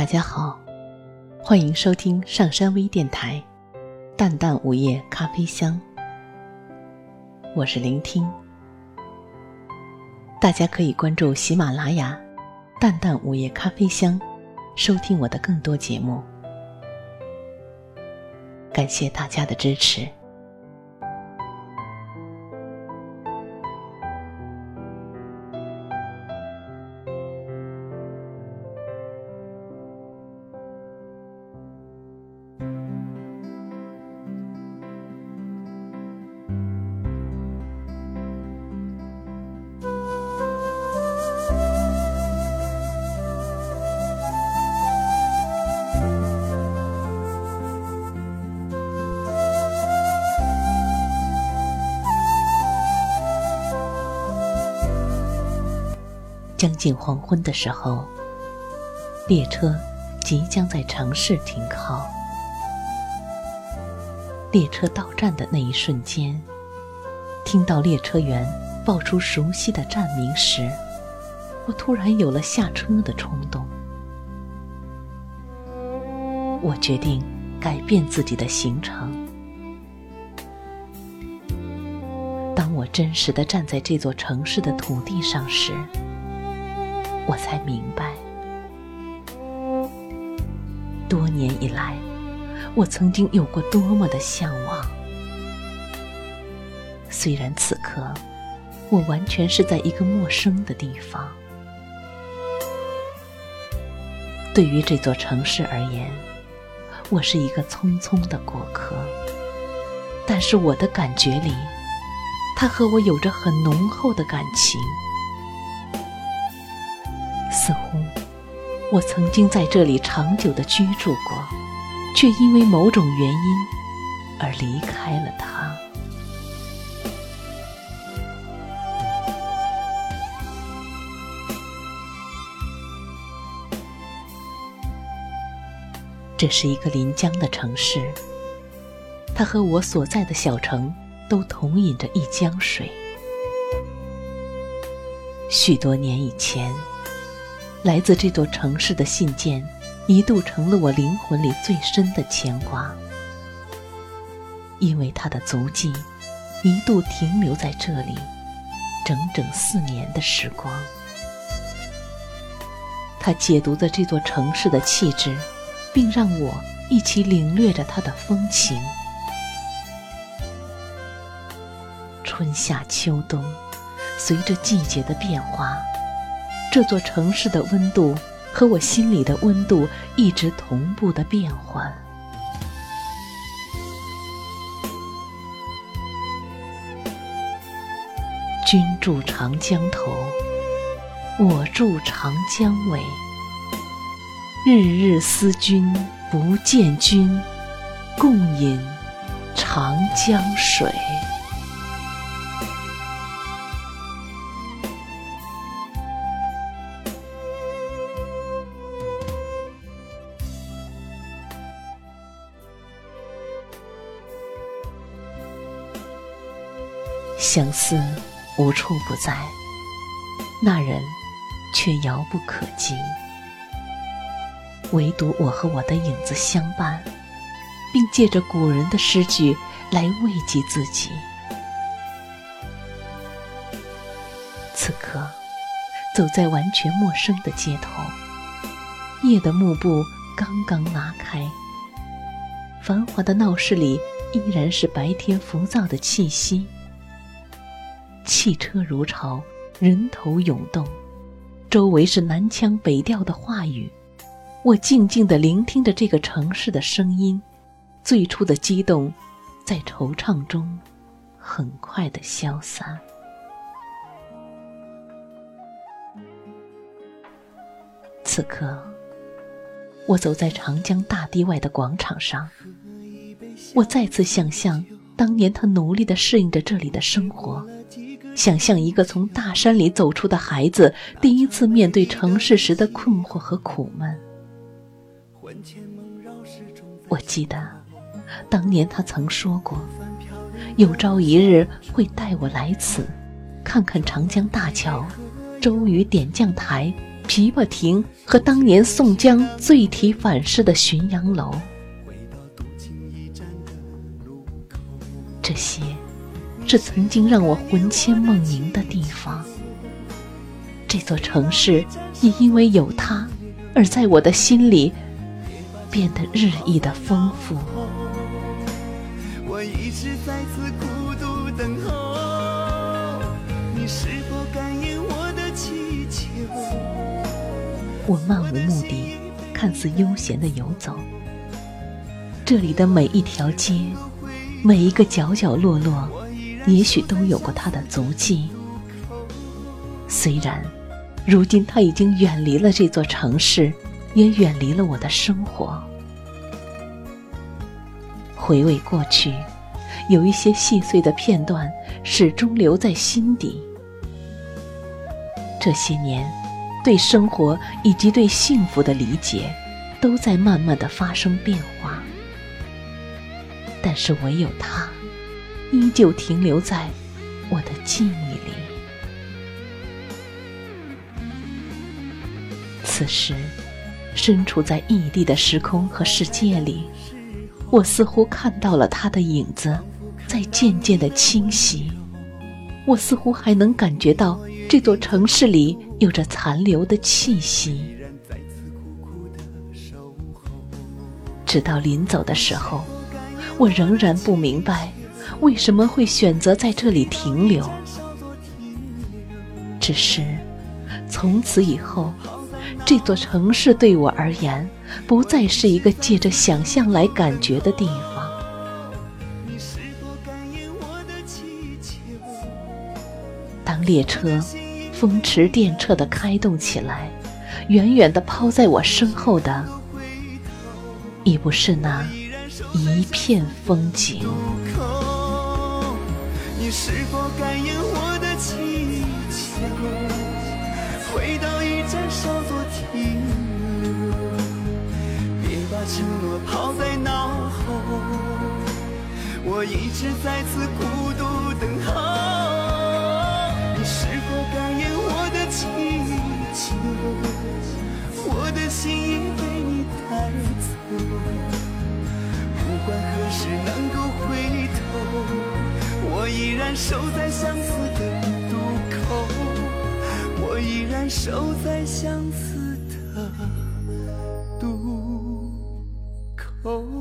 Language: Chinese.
大家好，欢迎收听上山微电台《淡淡午夜咖啡香》，我是聆听。大家可以关注喜马拉雅《淡淡午夜咖啡香》，收听我的更多节目。感谢大家的支持。将近黄昏的时候，列车即将在城市停靠。列车到站的那一瞬间，听到列车员报出熟悉的站名时，我突然有了下车的冲动。我决定改变自己的行程。当我真实的站在这座城市的土地上时，我才明白，多年以来，我曾经有过多么的向往。虽然此刻，我完全是在一个陌生的地方。对于这座城市而言，我是一个匆匆的过客。但是我的感觉里，它和我有着很浓厚的感情。似乎我曾经在这里长久的居住过，却因为某种原因而离开了它。这是一个临江的城市，它和我所在的小城都同饮着一江水。许多年以前。来自这座城市的信件，一度成了我灵魂里最深的牵挂，因为他的足迹一度停留在这里，整整四年的时光。他解读着这座城市的气质，并让我一起领略着它的风情。春夏秋冬，随着季节的变化。这座城市的温度和我心里的温度一直同步的变换。君住长江头，我住长江尾。日日思君不见君，共饮长江水。相思无处不在，那人却遥不可及。唯独我和我的影子相伴，并借着古人的诗句来慰藉自己。此刻，走在完全陌生的街头，夜的幕布刚刚拉开，繁华的闹市里依然是白天浮躁的气息。汽车如潮，人头涌动，周围是南腔北调的话语。我静静地聆听着这个城市的声音，最初的激动，在惆怅中很快的消散。此刻，我走在长江大堤外的广场上，我再次想象当年他努力的适应着这里的生活。想象一个从大山里走出的孩子，第一次面对城市时的困惑和苦闷。我记得，当年他曾说过，有朝一日会带我来此，看看长江大桥、周瑜点将台、琵琶亭和当年宋江醉题反诗的浔阳楼。这些，是曾经让我魂牵梦萦的地方。这座城市也因为有它，而在我的心里变得日益的丰富。我一直在此孤独等候，你是否感应我的祈求？我漫无目的，看似悠闲的游走，这里的每一条街。每一个角角落落，也许都有过他的足迹。虽然，如今他已经远离了这座城市，也远离了我的生活。回味过去，有一些细碎的片段始终留在心底。这些年，对生活以及对幸福的理解，都在慢慢的发生变化。但是唯有他，依旧停留在我的记忆里。此时，身处在异地的时空和世界里，我似乎看到了他的影子，在渐渐的清晰。我似乎还能感觉到这座城市里有着残留的气息。直到临走的时候。我仍然不明白，为什么会选择在这里停留。只是，从此以后，这座城市对我而言，不再是一个借着想象来感觉的地方。当列车风驰电掣的开动起来，远远的抛在我身后的，已不是那。一片风景。你是否感应我的祈求？回到驿站稍作停留，别把承诺抛在脑后。我一直在此孤独等候。你是否感应我的祈求？我的心守在相思的渡口。我依然守在相思的渡口。